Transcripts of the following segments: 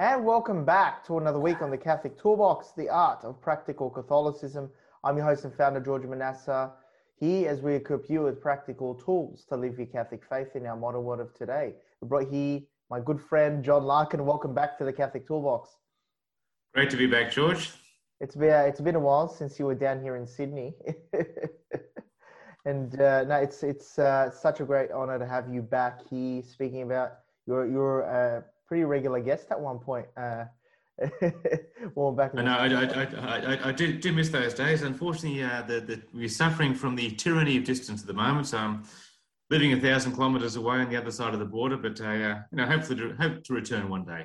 And welcome back to another week on the Catholic Toolbox, the art of practical Catholicism. I'm your host and founder, George Manassa, here as we equip you with practical tools to live your Catholic faith in our modern world of today. We brought here my good friend, John Larkin. Welcome back to the Catholic Toolbox. Great to be back, George. It's been, uh, it's been a while since you were down here in Sydney. and uh, no, it's, it's uh, such a great honor to have you back here speaking about your, your uh, pretty regular guest at one point. Uh, well, back. I know. I, I, I, I, do, do miss those days. Unfortunately, uh, the, the, we're suffering from the tyranny of distance at the moment. So I'm living a thousand kilometres away on the other side of the border, but I, uh, you know, hopefully to, hope to return one day.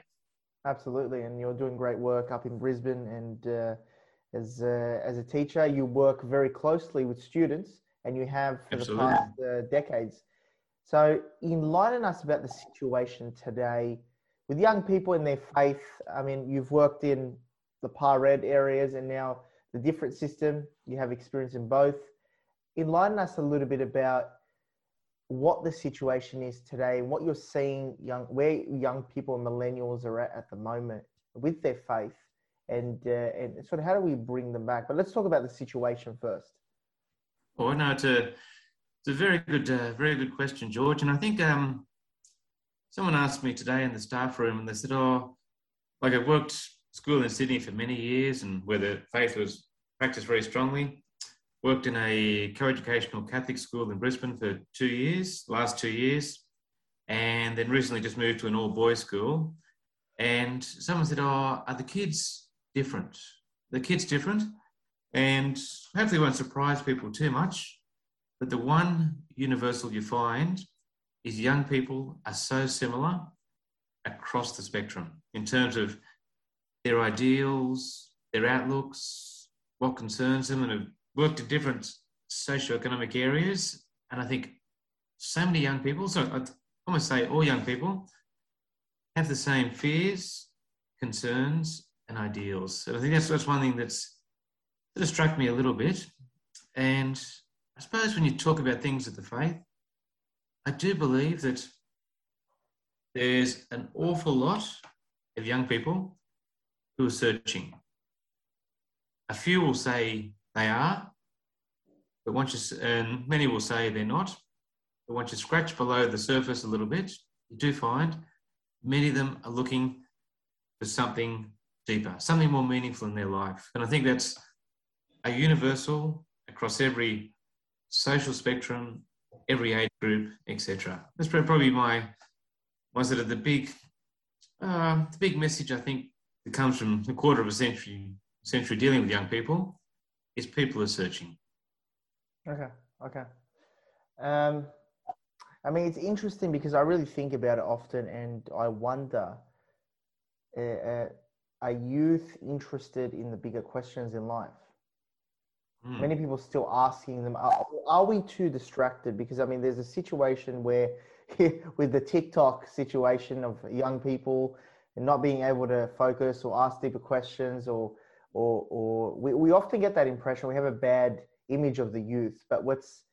Absolutely, and you're doing great work up in Brisbane. And uh, as uh, as a teacher, you work very closely with students, and you have for Absolutely. the past uh, decades. So, enlighten us about the situation today with young people in their faith, I mean, you've worked in the par red areas and now the different system, you have experience in both. Enlighten us a little bit about what the situation is today and what you're seeing young where young people and millennials are at at the moment with their faith and uh, and sort of how do we bring them back? But let's talk about the situation first. Oh no it's a it's a very good uh, very good question george. And i think um someone asked me today in the staff room and they said, Oh, like I've worked school in Sydney for many years and where the faith was practiced very strongly. Worked in a co-educational Catholic school in Brisbane for two years, last two years, and then recently just moved to an all-boys school. And someone said, "Oh, are the kids different? The kids different?" And hopefully, it won't surprise people too much. But the one universal you find is young people are so similar across the spectrum in terms of their ideals, their outlooks, what concerns them, and have worked in different socioeconomic areas. And I think so many young people, so I'd almost say all young people, have the same fears, concerns, and ideals. So I think that's, that's one thing that's of struck me a little bit. And I suppose when you talk about things of the faith, I do believe that there's an awful lot of young people who are searching. A few will say they are, but once you, and many will say they're not. But once you scratch below the surface a little bit, you do find many of them are looking for something deeper, something more meaningful in their life. And I think that's a universal across every social spectrum every age group, etc. That's probably my my sort of the big uh, the big message I think that comes from a quarter of a century century dealing with young people is people are searching. Okay. Okay. Um, I mean, it's interesting because I really think about it often, and I wonder: uh, uh, Are youth interested in the bigger questions in life? Mm. Many people still asking them, are, are, we too distracted? Because I mean, there's a situation where, with the TikTok situation of young people and not being able to focus or ask deeper questions, or or or we, we often get that impression. We have a bad image of the youth, but what's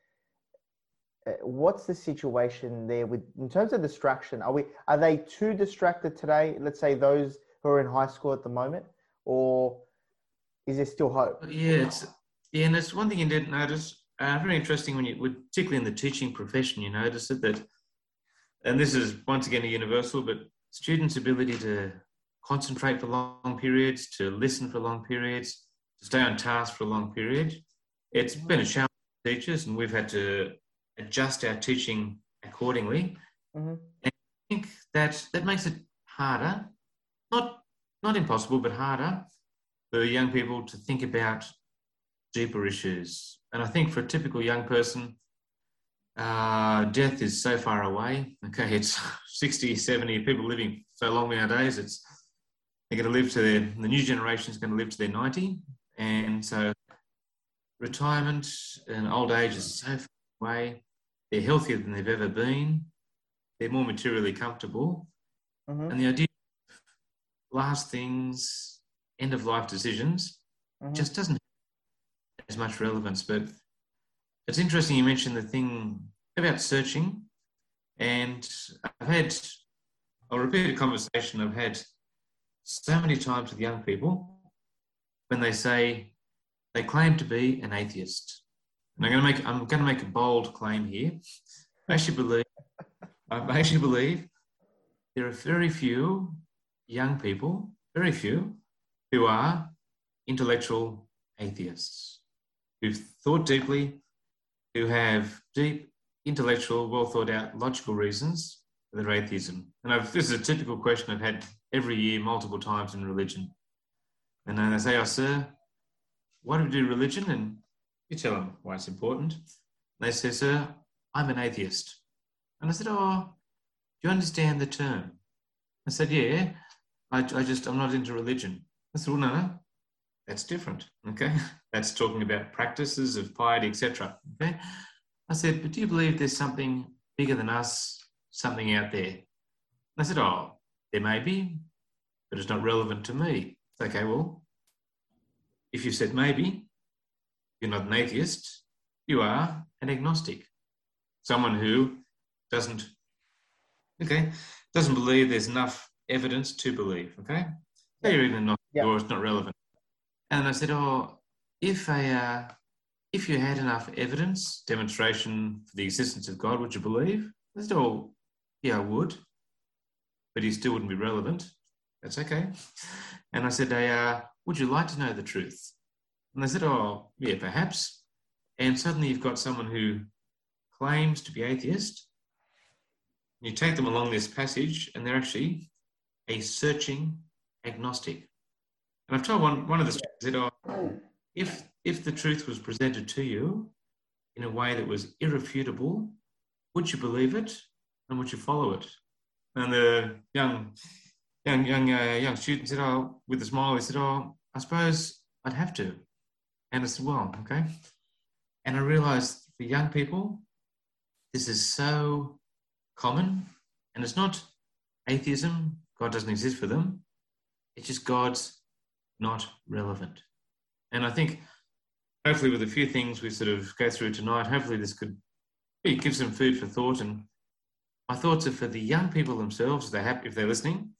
uh, what's the situation there with in terms of distraction? Are we are they too distracted today? Let's say those who are in high school at the moment, or is there still hope? Yeah, it's yeah, and it's one thing you didn't notice. Uh, very interesting when you, particularly in the teaching profession, you notice it that, and this is once again a universal, but students' ability to concentrate for long periods, to listen for long periods, to stay on task for a long period. It's been a challenge for teachers, and we've had to adjust our teaching accordingly. Mm-hmm. And I think that that makes it harder, not not impossible, but harder for young people to think about deeper issues. And I think for a typical young person, uh, death is so far away. Okay, it's 60, 70 people living so long nowadays. It's they're going to live to their the new generation is going to live to their 90, and so retirement and old age is so far away. They're healthier than they've ever been. They're more materially comfortable, mm-hmm. and the idea of last things, end of life decisions, mm-hmm. just doesn't as much relevance. But it's interesting you mentioned the thing about searching, and I've had. I'll repeat a conversation I've had so many times with young people when they say they claim to be an atheist. And I'm going to make I'm going to make a bold claim here. I actually believe I actually believe there are very few young people, very few, who are intellectual atheists, who've thought deeply, who have deep intellectual, well thought out, logical reasons for their atheism. And I've, this is a typical question I've had every year, multiple times in religion. And then they say, Oh, sir, why do we do religion? And you tell them why it's important. And they say, Sir, I'm an atheist. And I said, Oh, do you understand the term? I said, Yeah, I, I just, I'm not into religion. I said, Well, no, no, that's different. Okay. That's talking about practices of piety, etc. Okay. I said, But do you believe there's something bigger than us, something out there? And I said, Oh, there may be, but it's not relevant to me. Okay, well, if you said maybe, you're not an atheist, you are an agnostic. Someone who doesn't, okay, doesn't believe there's enough evidence to believe, okay? So you're even not, yeah. or it's not relevant. And I said, oh, if a, uh, if you had enough evidence, demonstration for the existence of God, would you believe? I said, oh, yeah, I would but he still wouldn't be relevant. That's okay. And I said, hey, uh, would you like to know the truth? And they said, oh, yeah, perhaps. And suddenly you've got someone who claims to be atheist. You take them along this passage, and they're actually a searching agnostic. And I've told one, one of the said, oh, if, if the truth was presented to you in a way that was irrefutable, would you believe it and would you follow it? And the young, young, young, uh, young student said, "Oh," with a smile, he said, "Oh, I suppose I'd have to." And I said, "Well, okay." And I realised for young people, this is so common, and it's not atheism. God doesn't exist for them. It's just God's not relevant. And I think, hopefully, with a few things we sort of go through tonight, hopefully this could give some food for thought and my thoughts are for the young people themselves, if they're happy, if they're listening,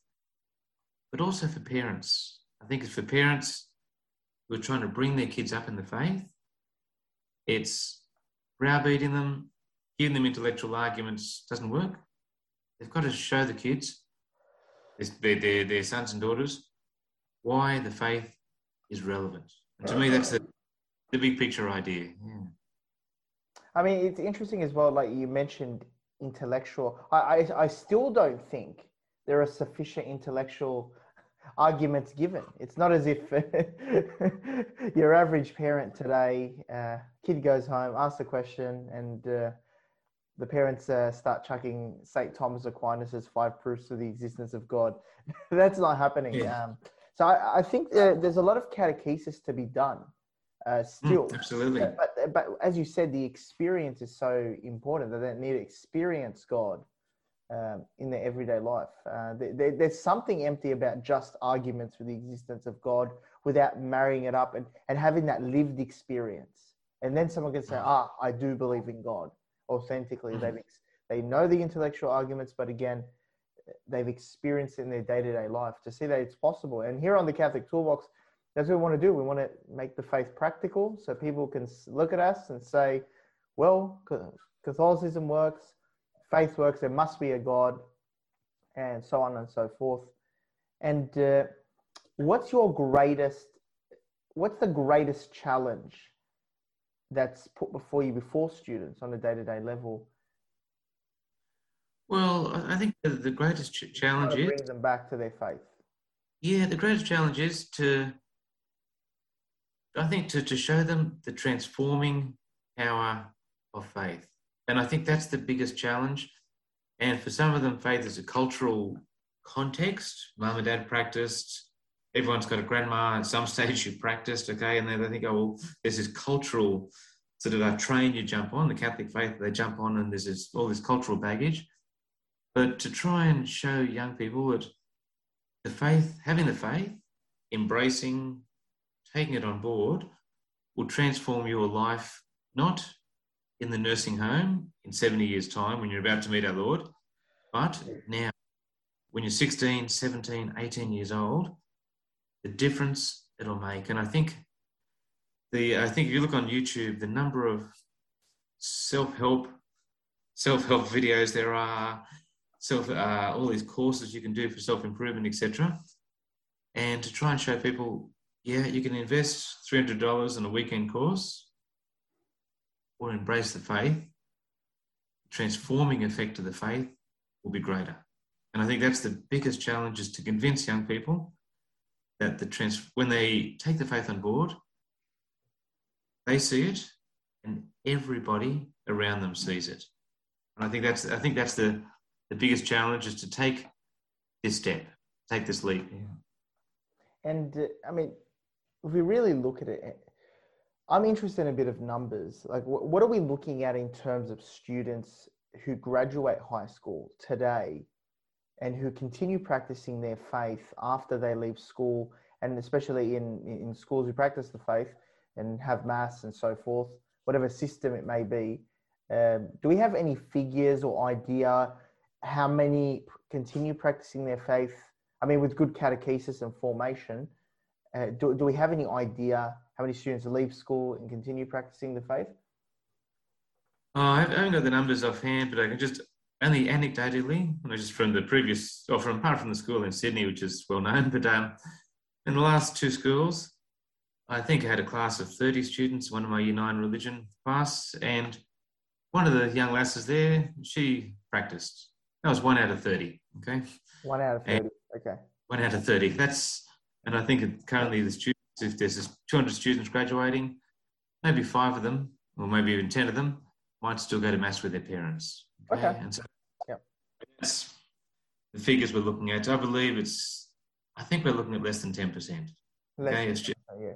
but also for parents. I think it's for parents who are trying to bring their kids up in the faith. It's browbeating them, giving them intellectual arguments doesn't work. They've got to show the kids, their, their, their sons and daughters, why the faith is relevant. And to me, that's the, the big picture idea. Yeah. I mean, it's interesting as well, like you mentioned intellectual. I, I, I still don't think there are sufficient intellectual arguments given. It's not as if your average parent today, uh, kid goes home, asks a question, and uh, the parents uh, start chucking St. Thomas Aquinas' five proofs of the existence of God. That's not happening. Yeah. Um, so I, I think there's a lot of catechesis to be done uh, hmm, still. Mm, absolutely. But, but as you said, the experience is so important that they need to experience God um, in their everyday life. Uh, they, there's something empty about just arguments for the existence of God without marrying it up and, and having that lived experience. And then someone can say, hmm. ah, I do believe in God authentically. Mm-hmm. They've, they know the intellectual arguments, but again, they've experienced in their day to day life to see that it's possible. And here on the Catholic Toolbox, that's what we want to do. We want to make the faith practical so people can look at us and say, well, Catholicism works, faith works, there must be a God, and so on and so forth. And uh, what's your greatest, what's the greatest challenge that's put before you before students on a day to day level? Well, I think the, the greatest ch- challenge is bring them back to their faith. Yeah, the greatest challenge is to, I think, to, to show them the transforming power of faith. And I think that's the biggest challenge. And for some of them, faith is a cultural context. Mum and dad practiced. Everyone's got a grandma at some stage who practiced, okay? And then they think, oh, well, there's this cultural sort of a train you jump on, the Catholic faith, they jump on, and there's this, all this cultural baggage. But to try and show young people that the faith, having the faith, embracing, taking it on board, will transform your life, not in the nursing home in 70 years' time when you're about to meet our Lord, but now, when you're 16, 17, 18 years old, the difference it'll make. And I think the I think if you look on YouTube, the number of self-help self-help videos there are self uh, all these courses you can do for self improvement, etc. And to try and show people, yeah, you can invest three hundred dollars in a weekend course, or embrace the faith. Transforming effect of the faith will be greater, and I think that's the biggest challenge: is to convince young people that the trans when they take the faith on board, they see it, and everybody around them sees it. And I think that's I think that's the the biggest challenge is to take this step, take this leap. Yeah. And uh, I mean, if we really look at it, I'm interested in a bit of numbers. Like, wh- what are we looking at in terms of students who graduate high school today and who continue practicing their faith after they leave school, and especially in, in schools who practice the faith and have mass and so forth, whatever system it may be? Um, do we have any figures or idea how many continue practicing their faith? I mean, with good catechesis and formation, uh, do, do we have any idea how many students leave school and continue practicing the faith? Uh, I haven't got the numbers offhand, but I can just only anecdotally, just from the previous, or from apart from the school in Sydney, which is well known, but um, in the last two schools, I think I had a class of 30 students, one of my year nine religion class, and one of the young lasses there, she practiced. That was one out of 30. Okay. One out of 30. And okay. One out of 30. That's, and I think currently the students, if there's 200 students graduating, maybe five of them, or maybe even 10 of them, might still go to Mass with their parents. Okay. okay. And so yeah. that's the figures we're looking at. I believe it's, I think we're looking at less than 10%. Less okay. It's just, yeah.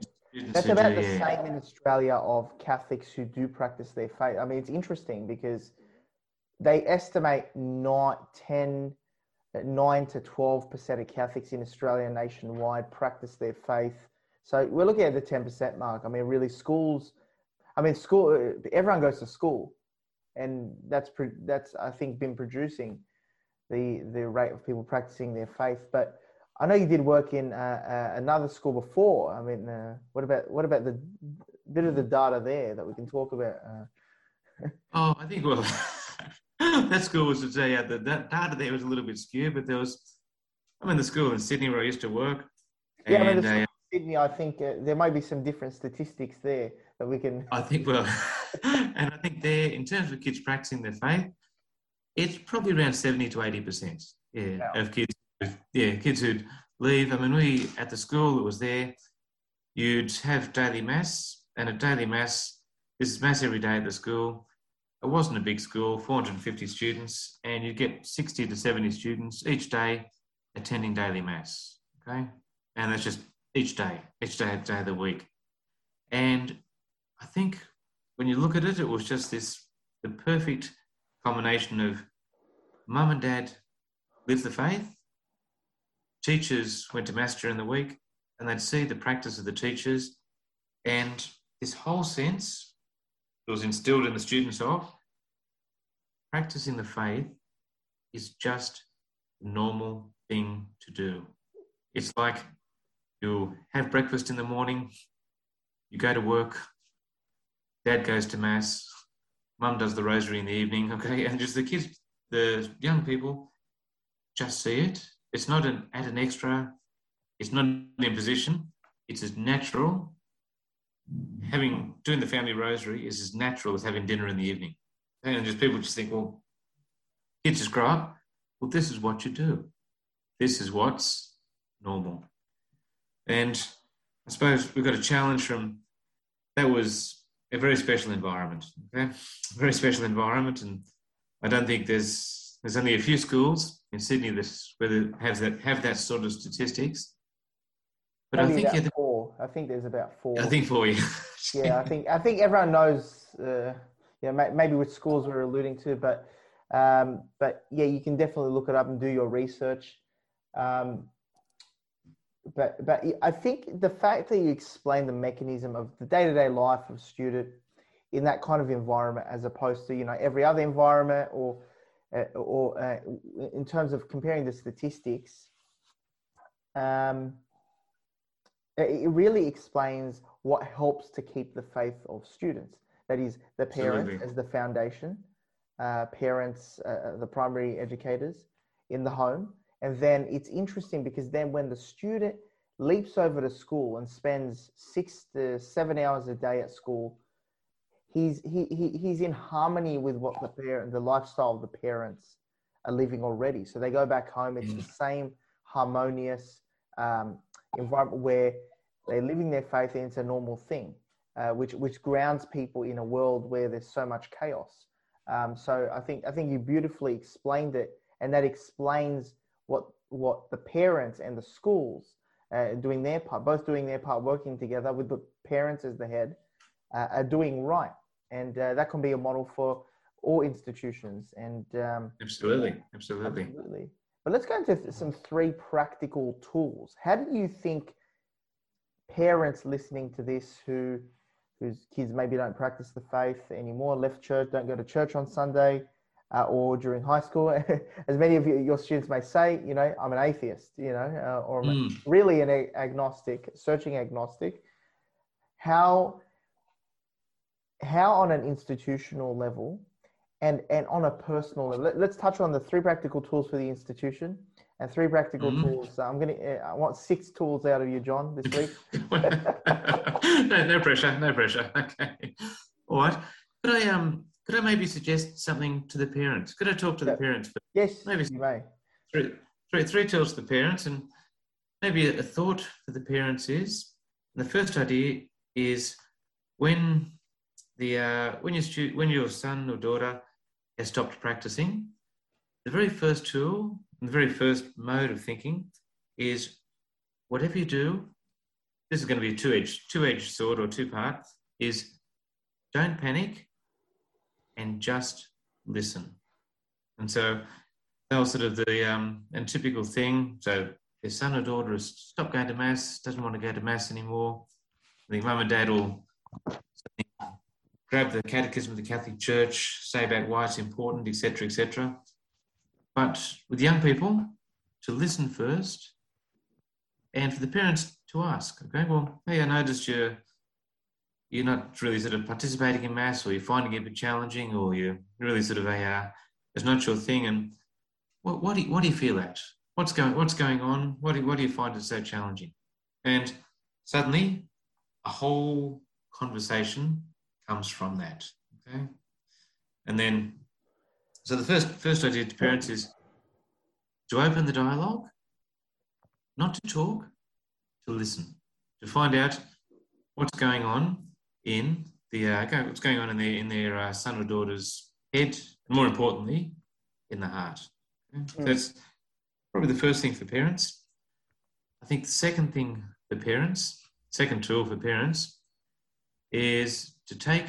That's about do, the yeah. same in Australia of Catholics who do practice their faith. I mean, it's interesting because they estimate not 10, 9 to 12% of Catholics in Australia nationwide practice their faith. So we're looking at the 10% mark. I mean, really, schools, I mean, school, everyone goes to school. And that's, that's I think, been producing the, the rate of people practicing their faith. But I know you did work in uh, uh, another school before. I mean, uh, what about what about the bit of the data there that we can talk about? Uh? oh, I think well, that school was to say yeah, the, that data there was a little bit skewed, but there was. I'm in the school in Sydney where I used to work. Yeah, and, I mean, the uh, Sydney. I think uh, there might be some different statistics there that we can. I think well, and I think there, in terms of kids practicing their faith, it's probably around seventy to eighty percent. Yeah, of kids. Yeah, kids who'd leave. I mean, we at the school that was there, you'd have daily mass, and at daily mass, this is mass every day at the school it wasn't a big school, 450 students, and you'd get 60 to 70 students each day attending daily mass. Okay, and that's just each day, each day, day of the week. And I think when you look at it, it was just this the perfect combination of mum and dad lived the faith, teachers went to mass during the week, and they'd see the practice of the teachers, and this whole sense was instilled in the students of practicing the faith is just normal thing to do. It's like you have breakfast in the morning, you go to work, dad goes to mass, mum does the rosary in the evening, okay, and just the kids, the young people just see it. It's not an add an extra, it's not an imposition, it's as natural. Having doing the family rosary is as natural as having dinner in the evening. And just people just think, well, kids just grow up. Well, this is what you do. This is what's normal. And I suppose we've got a challenge from that was a very special environment. Okay, a very special environment, and I don't think there's there's only a few schools in Sydney that whether have that have that sort of statistics. But Maybe I think yeah, four. I think there's about four. I think four. Yeah. yeah, I think I think everyone knows. Uh, yeah, maybe with schools we're alluding to, but um, but yeah, you can definitely look it up and do your research. Um, but but I think the fact that you explain the mechanism of the day to day life of student in that kind of environment, as opposed to you know every other environment, or uh, or uh, in terms of comparing the statistics, um, it really explains what helps to keep the faith of students. That is, the parents Absolutely. as the foundation, uh, parents, uh, uh, the primary educators in the home, and then it's interesting because then when the student leaps over to school and spends six to seven hours a day at school, he's he, he he's in harmony with what the parent the lifestyle of the parents are living already. So they go back home. It's mm. the same harmonious um, environment where they're living their faith and it's a normal thing, uh, which which grounds people in a world where there's so much chaos. Um, so I think I think you beautifully explained it, and that explains what what the parents and the schools uh, doing their part, both doing their part, working together with the parents as the head, uh, are doing right, and uh, that can be a model for all institutions. And um, absolutely, absolutely, absolutely. But let's go into some three practical tools. How do you think parents listening to this who whose kids maybe don't practice the faith anymore, left church, don't go to church on Sunday, uh, or during high school. As many of you, your students may say, you know, I'm an atheist, you know, uh, or mm. really an agnostic, searching agnostic. How, how on an institutional level and, and on a personal level, let, us touch on the three practical tools for the institution and three practical mm. tools. I'm going to, uh, I want six tools out of you, John, this week. no, no pressure, no pressure. Okay. All right. Could I, um, could I maybe suggest something to the parents? Could I talk to the parents? Yes, maybe you may. Three, three, three tools to the parents, and maybe a, a thought for the parents is the first idea is when the uh, when your stu- when your son or daughter has stopped practicing, the very first tool, the very first mode of thinking is whatever you do. This is going to be a two-edged two-edged sword or two parts. Is don't panic and just listen. And so that was sort of the um, and typical thing. So his son or daughter has stopped going to mass, doesn't want to go to mass anymore. I think mum and dad will grab the catechism of the Catholic Church, say about why it's important, etc., etc. But with young people, to listen first, and for the parents to ask, okay, well, hey, I noticed you're you're not really sort of participating in mass or you're finding it a bit challenging or you're really sort of a uh, it's not your thing. And what, what do you, what do you feel at? What's going what's going on? What do, what do you find it so challenging? And suddenly a whole conversation comes from that okay? And then so the first first idea to parents is to open the dialogue not to talk to listen to find out what's going on in the uh, what's going on in their in their uh, son or daughter's head, and more importantly, in the heart. Okay? Mm. So that's probably the first thing for parents. I think the second thing for parents, second tool for parents, is to take.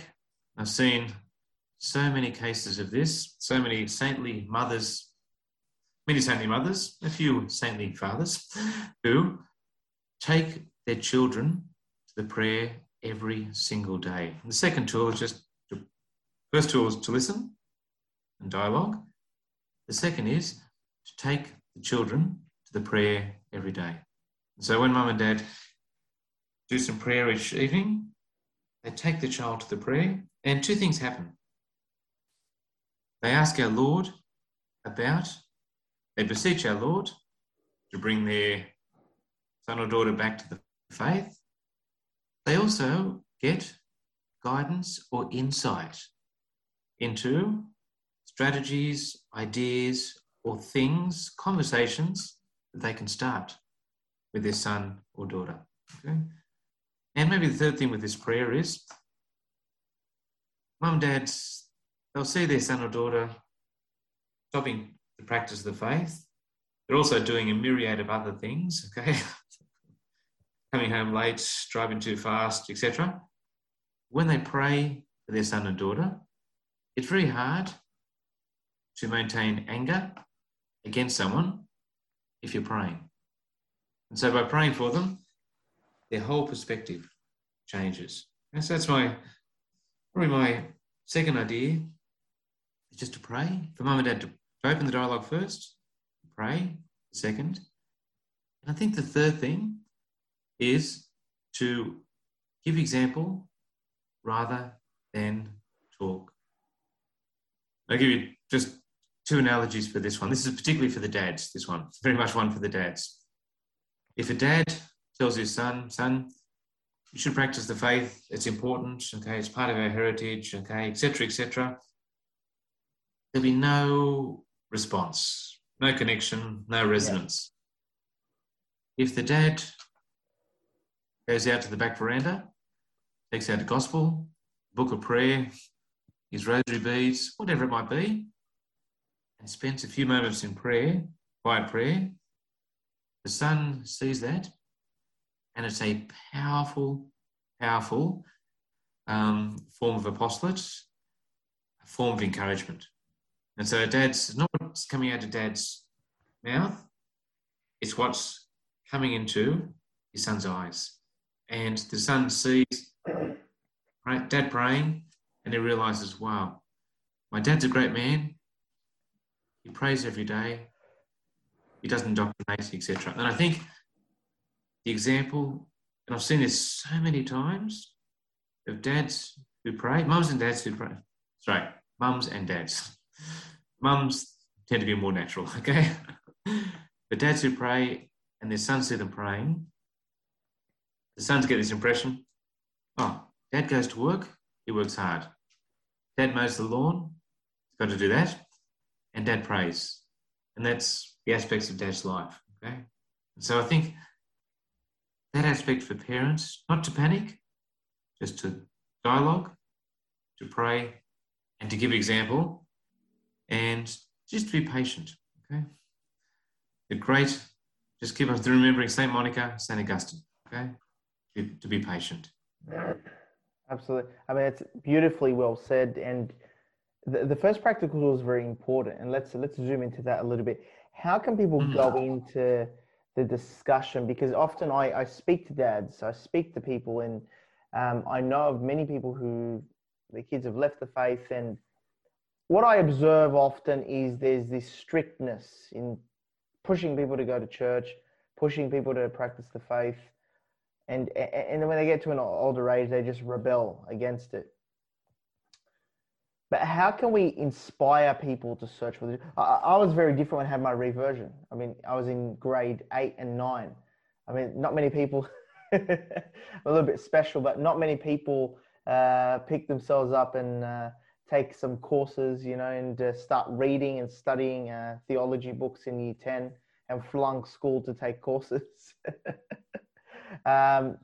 I've seen so many cases of this, so many saintly mothers, many saintly mothers, a few saintly fathers, who take their children to the prayer every single day. And the second tool is just to, first tool is to listen and dialogue. The second is to take the children to the prayer every day. So when mum and dad do some prayer each evening, they take the child to the prayer, and two things happen. They ask our Lord about, they beseech our Lord to bring their son or daughter back to the faith. They also get guidance or insight into strategies, ideas, or things, conversations that they can start with their son or daughter. Okay? And maybe the third thing with this prayer is mum, dads, they'll see their son or daughter stopping the practice of the faith. They're also doing a myriad of other things, okay? Coming home late, driving too fast, etc. When they pray for their son and daughter, it's very hard to maintain anger against someone if you're praying. And so by praying for them, their whole perspective changes. And so that's my probably my second idea just to pray for mum and dad to, open the dialogue first, pray second. And I think the third thing is to give example rather than talk. I'll give you just two analogies for this one. This is particularly for the dads, this one. Very much one for the dads. If a dad tells his son, son, you should practice the faith, it's important, okay, it's part of our heritage, okay, etc., etc., there'll be no response, no connection, no resonance. Yeah. If the dad goes out to the back veranda, takes out the gospel, book of prayer, his rosary beads, whatever it might be, and spends a few moments in prayer, quiet prayer, the son sees that, and it's a powerful, powerful um, form of apostolate, a form of encouragement. And so, dad's not what's coming out of dad's mouth, it's what's coming into his son's eyes. And the son sees right, dad praying, and he realizes, wow, my dad's a great man. He prays every day. He doesn't indoctrinate, etc. And I think the example, and I've seen this so many times, of dads who pray, mums and dads who pray. Sorry, mums and dads. Mums tend to be more natural, okay? but dads who pray and their sons see them praying, the sons get this impression oh, dad goes to work, he works hard. Dad mows the lawn, he's got to do that and dad prays. And that's the aspects of dad's life. Okay. And so I think that aspect for parents, not to panic, just to dialogue, to pray, and to give example, and just to be patient. Okay. The great, just keep us remembering St. Monica, St. Augustine. Okay. To, to be patient. Absolutely. I mean, it's beautifully well said. And the, the first practical is very important, and let's let's zoom into that a little bit. How can people mm. go into the discussion? Because often I, I speak to dads, I speak to people, and um, I know of many people who the kids have left the faith, and what I observe often is there's this strictness in pushing people to go to church, pushing people to practice the faith, and and when they get to an older age, they just rebel against it. But how can we inspire people to search for this? I, I, was very different when I had my reversion. I mean, I was in grade eight and nine. I mean, not many people, a little bit special, but not many people uh, pick themselves up and uh, take some courses, you know, and uh, start reading and studying uh, theology books in year 10 and flunk school to take courses. um,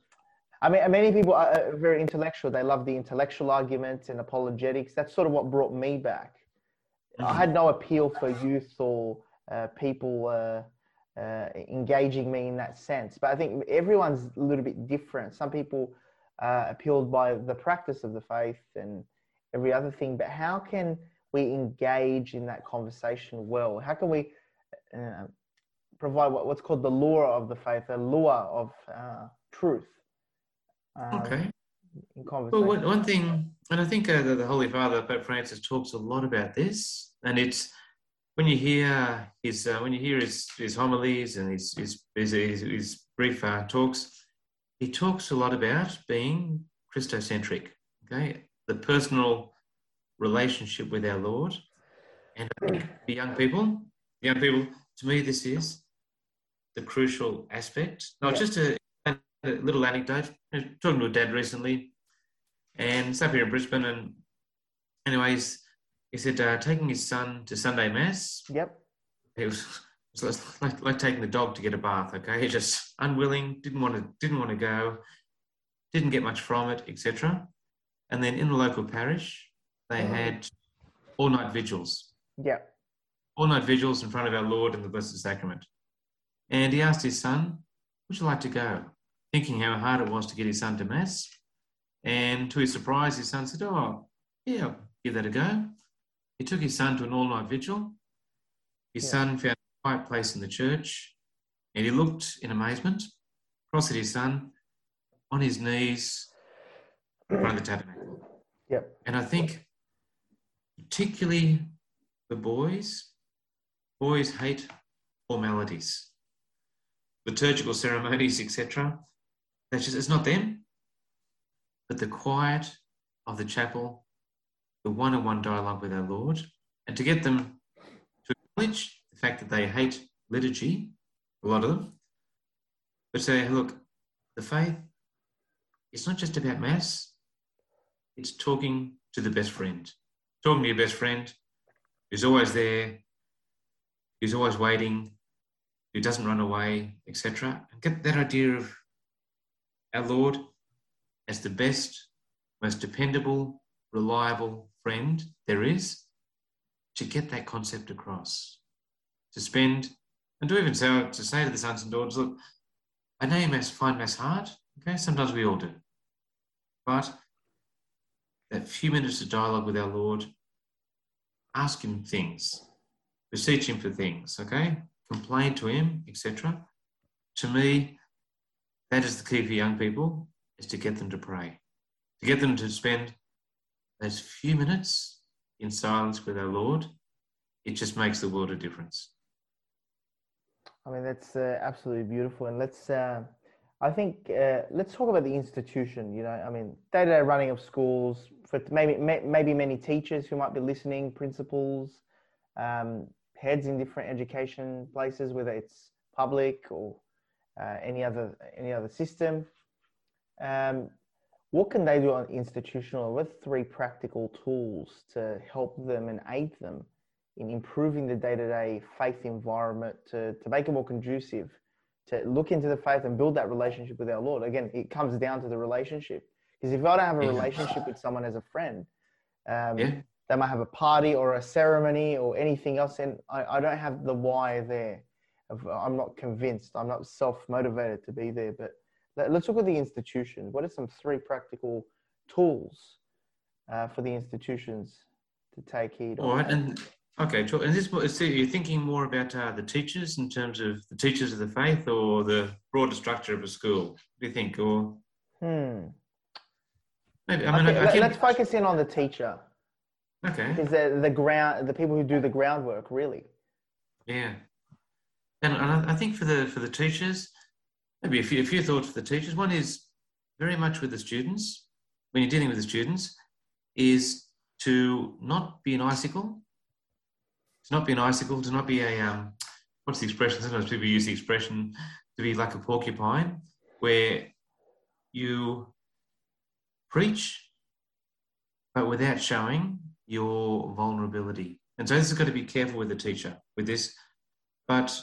I mean, many people are very intellectual. They love the intellectual arguments and apologetics. That's sort of what brought me back. I had no appeal for youth or uh, people uh, uh, engaging me in that sense. But I think everyone's a little bit different. Some people are appealed by the practice of the faith and every other thing. But how can we engage in that conversation well? How can we uh, provide what's called the lure of the faith, the lure of uh, truth? Um, okay. Well, one, one thing, and I think uh, the, the, Holy Father, Pope Francis, talks a lot about this, and it's when you hear his uh, when you hear his, his homilies and his his, his, his, his brief uh, talks, he talks a lot about being Christocentric. Okay, the personal relationship with our Lord, and the young people, young people. To me, this is the crucial aspect. Yeah. just a, a, little anecdote. I was talking to a dad recently, and it's up here in Brisbane, and anyways, he said uh, taking his son to Sunday mass. Yep. It was, it was like, like taking the dog to get a bath. Okay, he just unwilling, didn't want to, didn't want to go, didn't get much from it, etc. And then in the local parish, they mm-hmm. had all night vigils. Yeah. All night vigils in front of our Lord and the Blessed Sacrament. And he asked his son, Would you like to go? Thinking how hard it was to get his son to Mass. And to his surprise, his son said, Oh, yeah, I'll give that a go. He took his son to an all night vigil. His yeah. son found a quiet place in the church and he looked in amazement across at his son on his knees front of the tabernacle. Yep. And I think, particularly the boys, boys hate formalities, liturgical ceremonies, etc. That's just, it's not them. But the quiet of the chapel the one on one dialogue with our Lord and to get them to acknowledge the fact that they hate liturgy, a lot of them, but say, look, the faith, it's not just about Mass, it's talking to the best friend. Talking to your best friend who's always there, who's always waiting, who doesn't run away, etc. And get that idea of our Lord as the best, most dependable, reliable friend there is to get that concept across. To spend, and to even say, to say to the sons and daughters, look, I know you must find mass hard. Okay, sometimes we all do. But that few minutes of dialogue with our Lord, ask him things, beseech him for things, okay? Complain to him, etc. To me, that is the key for young people, is to get them to pray, to get them to spend those few minutes in silence with our Lord, it just makes the world a difference. I mean, that's uh, absolutely beautiful. And let's, uh, I think, uh, let's talk about the institution. You know, I mean, day to day running of schools for maybe maybe many teachers who might be listening, principals, um, heads in different education places, whether it's public or uh, any other any other system. Um, what can they do on institutional? What three practical tools to help them and aid them in improving the day-to-day faith environment to, to make it more conducive, to look into the faith and build that relationship with our Lord? Again, it comes down to the relationship. Because if I don't have a relationship with someone as a friend, um, yeah. they might have a party or a ceremony or anything else, and I, I don't have the why there. I'm not convinced. I'm not self-motivated to be there, but let's look at the institution. What are some three practical tools uh, for the institutions to take heed of? All right, and okay, and this so you're thinking more about uh, the teachers in terms of the teachers of the faith, or the broader structure of a school? Do you think, or hmm? Maybe I mean, okay, I let's focus in on the teacher. Okay. Because the the ground, the people who do the groundwork, really. Yeah, and, and I think for the for the teachers, maybe a few, a few thoughts for the teachers. One is very much with the students, when you're dealing with the students, is to not be an icicle, to not be an icicle, to not be a, um, what's the expression? Sometimes people use the expression to be like a porcupine, where you preach, but without showing your vulnerability. And so this has got to be careful with the teacher with this. But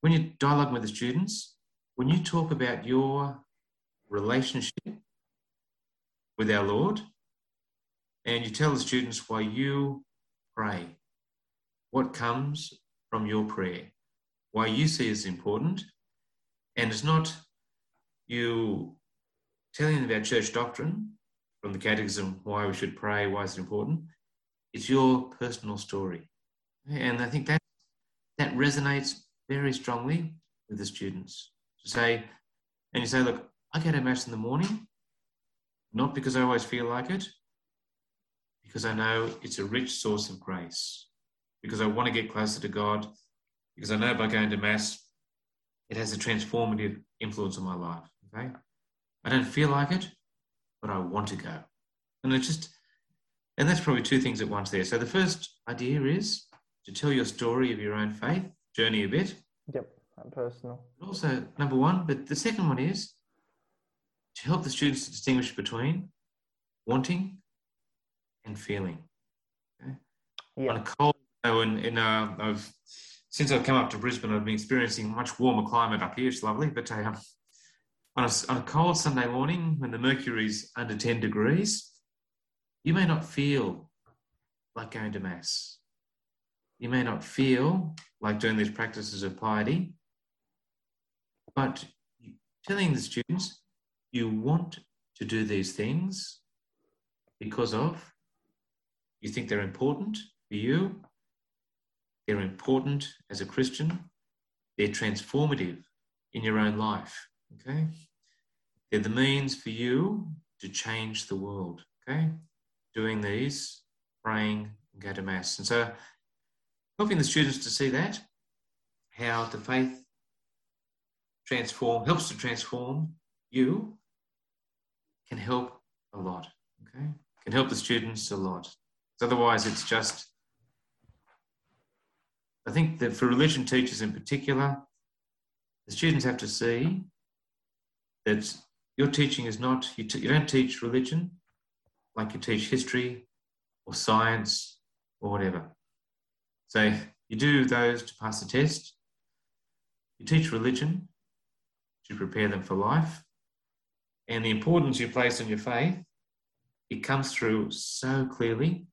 when you dialogue with the students, when you talk about your relationship with our Lord and you tell the students why you pray, what comes from your prayer, why you see is important, and it's not you telling them about church doctrine from the catechism, why we should pray, why it's important. It's your personal story. And I think that that resonates very strongly with the students to say, and you say, look, I go to mass in the morning, not because I always feel like it, because I know it's a rich source of grace, because I want to get closer to God, because I know by going to Mass, it has a transformative influence on my life. Okay. I don't feel like it, but I want to go. And it's just, and that's probably two things at once there. So the first idea is to tell your story of your own faith, journey a bit. Yep, personal. But also, number one, but the second one is to help the students to distinguish between wanting and feeling. Okay? Yeah. On a cold, in, in uh, I've since I've come up to Brisbane, I've been experiencing much warmer climate up here. It's lovely, but uh, on, a, on a cold Sunday morning when the mercury's under 10 degrees, you may not feel like going to Mass. You may not feel like doing these practices of piety, but telling the students you want to do these things because of you think they're important for you, they're important as a Christian, they're transformative in your own life. Okay? They're the means for you to change the world. Okay? Doing these, praying, go to Mass. And so helping the students to see that, how the faith transform helps to transform you can help a lot. Okay? Can help the students a lot. Otherwise it's just I think that for religion teachers in particular, the students have to see that your teaching is not, you, t- you don't teach religion like you teach history or science or whatever. So you do those to pass the test. You teach religion to prepare them for life. And the importance you place on your faith, it comes through so clearly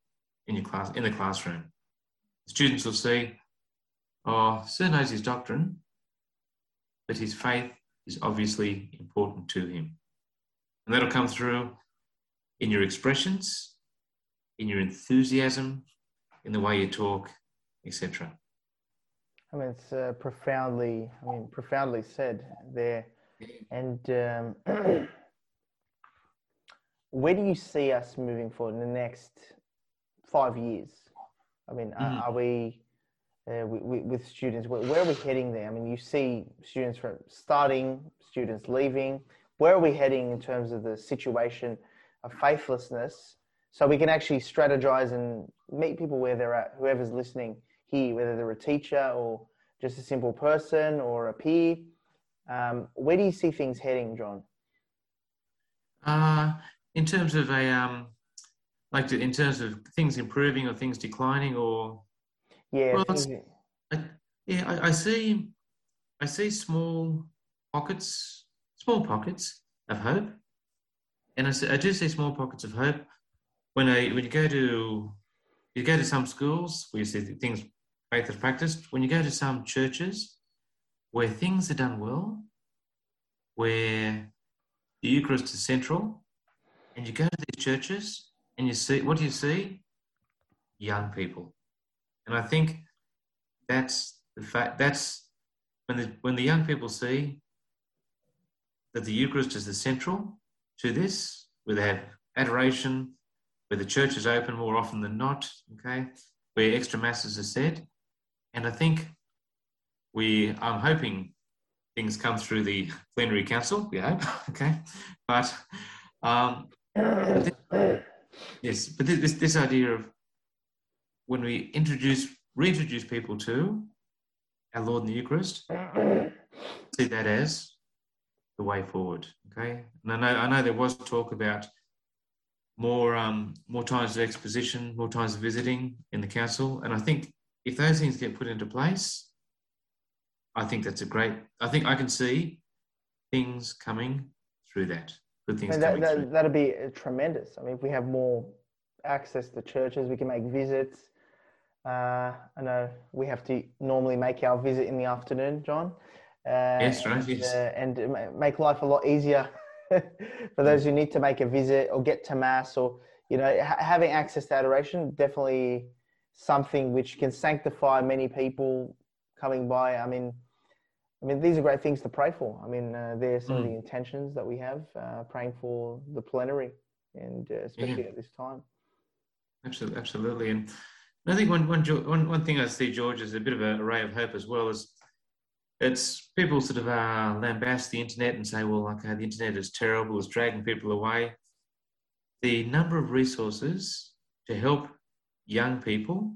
in your class in the classroom. Students will see, oh, Sir knows his doctrine, but his faith is obviously important to him. And that'll come through in your expressions, in your enthusiasm, in the way you talk, etc. I mean, it's uh, profoundly, I mean, profoundly said there. And um, where do you see us moving forward in the next five years? I mean, mm-hmm. are, are, we uh, with, with, students? Where, where, are we heading there? I mean, you see students from starting, students leaving. Where are we heading in terms of the situation of faithlessness? So we can actually strategize and meet people where they're at. Whoever's listening here, whether they're a teacher or just a simple person or a peer. Um, where do you see things heading, John? Uh, in terms of a um, like to, in terms of things improving or things declining, or yeah, well, I, yeah, I, I, see, I see small pockets, small pockets of hope, and I, see, I do see small pockets of hope when I when you go to you go to some schools where you see things faith is practiced. When you go to some churches where things are done well, where the Eucharist is central, and you go to these churches and you see what do you see? Young people. And I think that's the fact that's when the when the young people see that the Eucharist is the central to this, where they have adoration, where the church is open more often than not, okay, where extra masses are said, and I think we, I'm hoping things come through the plenary council, we hope, okay? But um, yes, but this, this idea of when we introduce, reintroduce people to our Lord in the Eucharist, see that as the way forward, okay? And I know, I know there was talk about more um, more times of exposition, more times of visiting in the council, and I think if those things get put into place, I think that's a great. I think I can see things coming through that. Good things. And that, that, that'd be tremendous. I mean, if we have more access to churches, we can make visits. Uh, I know we have to normally make our visit in the afternoon, John. Uh, yes, right. Yes. Uh, and make life a lot easier for those who need to make a visit or get to mass or you know ha- having access to adoration definitely something which can sanctify many people coming by. I mean, I mean, these are great things to pray for. I mean, uh, there's some mm. of the mm. intentions that we have uh, praying for the plenary, and uh, especially yeah. at this time. Absolutely, absolutely, and I think one, one, one, one thing I see, George, is a bit of a ray of hope as well. Is it's people sort of uh, lambast the internet and say, well, okay, the internet is terrible, it's dragging people away. The number of resources to help young people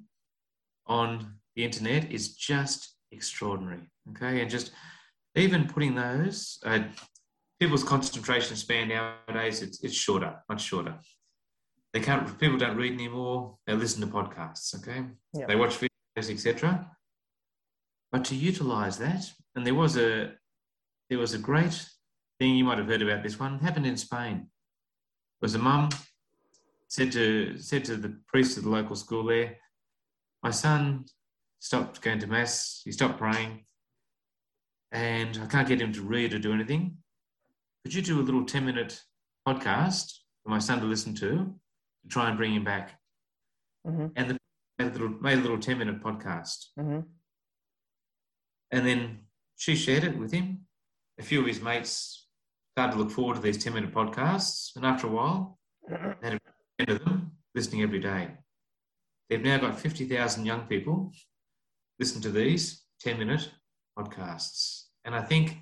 on the internet is just extraordinary. Okay, and just even putting those, uh, people's concentration span nowadays it's, it's shorter, much shorter. They can't. People don't read anymore. They listen to podcasts. Okay, they watch videos, etc. But to utilize that, and there was a there was a great thing you might have heard about this one happened in Spain. It was a mum said to said to the priest of the local school there, my son stopped going to mass. He stopped praying, and I can't get him to read or do anything. Could you do a little ten minute podcast for my son to listen to to try and bring him back? Mm-hmm. And the made a little made a little ten minute podcast. Mm-hmm. And then she shared it with him. A few of his mates started to look forward to these 10 minute podcasts. And after a while, they had a of them listening every day. They've now got 50,000 young people listen to these 10 minute podcasts. And I think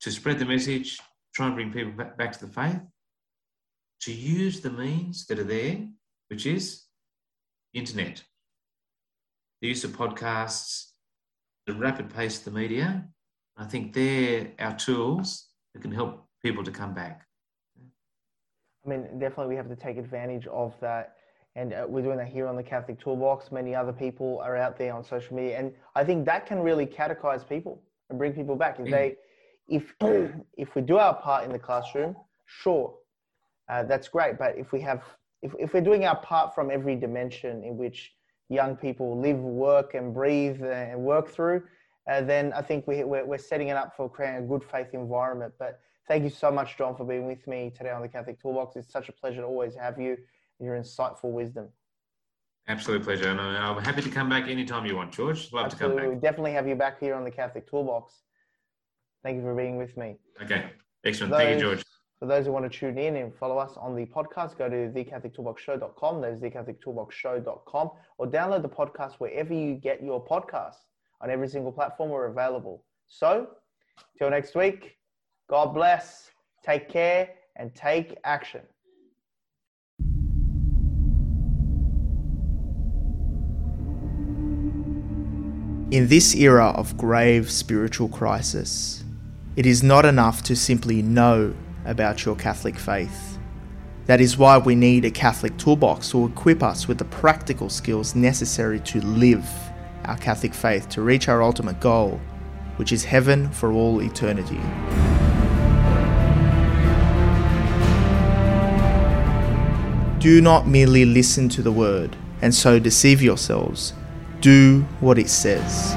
to spread the message, try and bring people back to the faith, to use the means that are there, which is internet, the use of podcasts, the rapid pace of the media, I think they're our tools that can help people to come back. I mean, definitely we have to take advantage of that. And uh, we're doing that here on the Catholic Toolbox. Many other people are out there on social media. And I think that can really catechize people and bring people back. If they, if, if we do our part in the classroom, sure, uh, that's great. But if we have, if, if we're doing our part from every dimension in which young people live, work, and breathe and work through, uh, then I think we, we're, we're setting it up for creating a good faith environment. But thank you so much, John, for being with me today on the Catholic Toolbox. It's such a pleasure to always have you and your insightful wisdom. Absolute pleasure. And I'm happy to come back anytime you want, George. Love Absolutely. to come back. We'll definitely have you back here on the Catholic Toolbox. Thank you for being with me. Okay. Excellent. Those, Thank you, George. For those who want to tune in and follow us on the podcast, go to thecatholictoolboxshow.com. That is thecatholictoolboxshow.com or download the podcast wherever you get your podcasts. On every single platform, we're available. So, till next week, God bless, take care, and take action. In this era of grave spiritual crisis, it is not enough to simply know about your Catholic faith. That is why we need a Catholic toolbox to equip us with the practical skills necessary to live our Catholic faith to reach our ultimate goal, which is heaven for all eternity. Do not merely listen to the word and so deceive yourselves. Do what it says.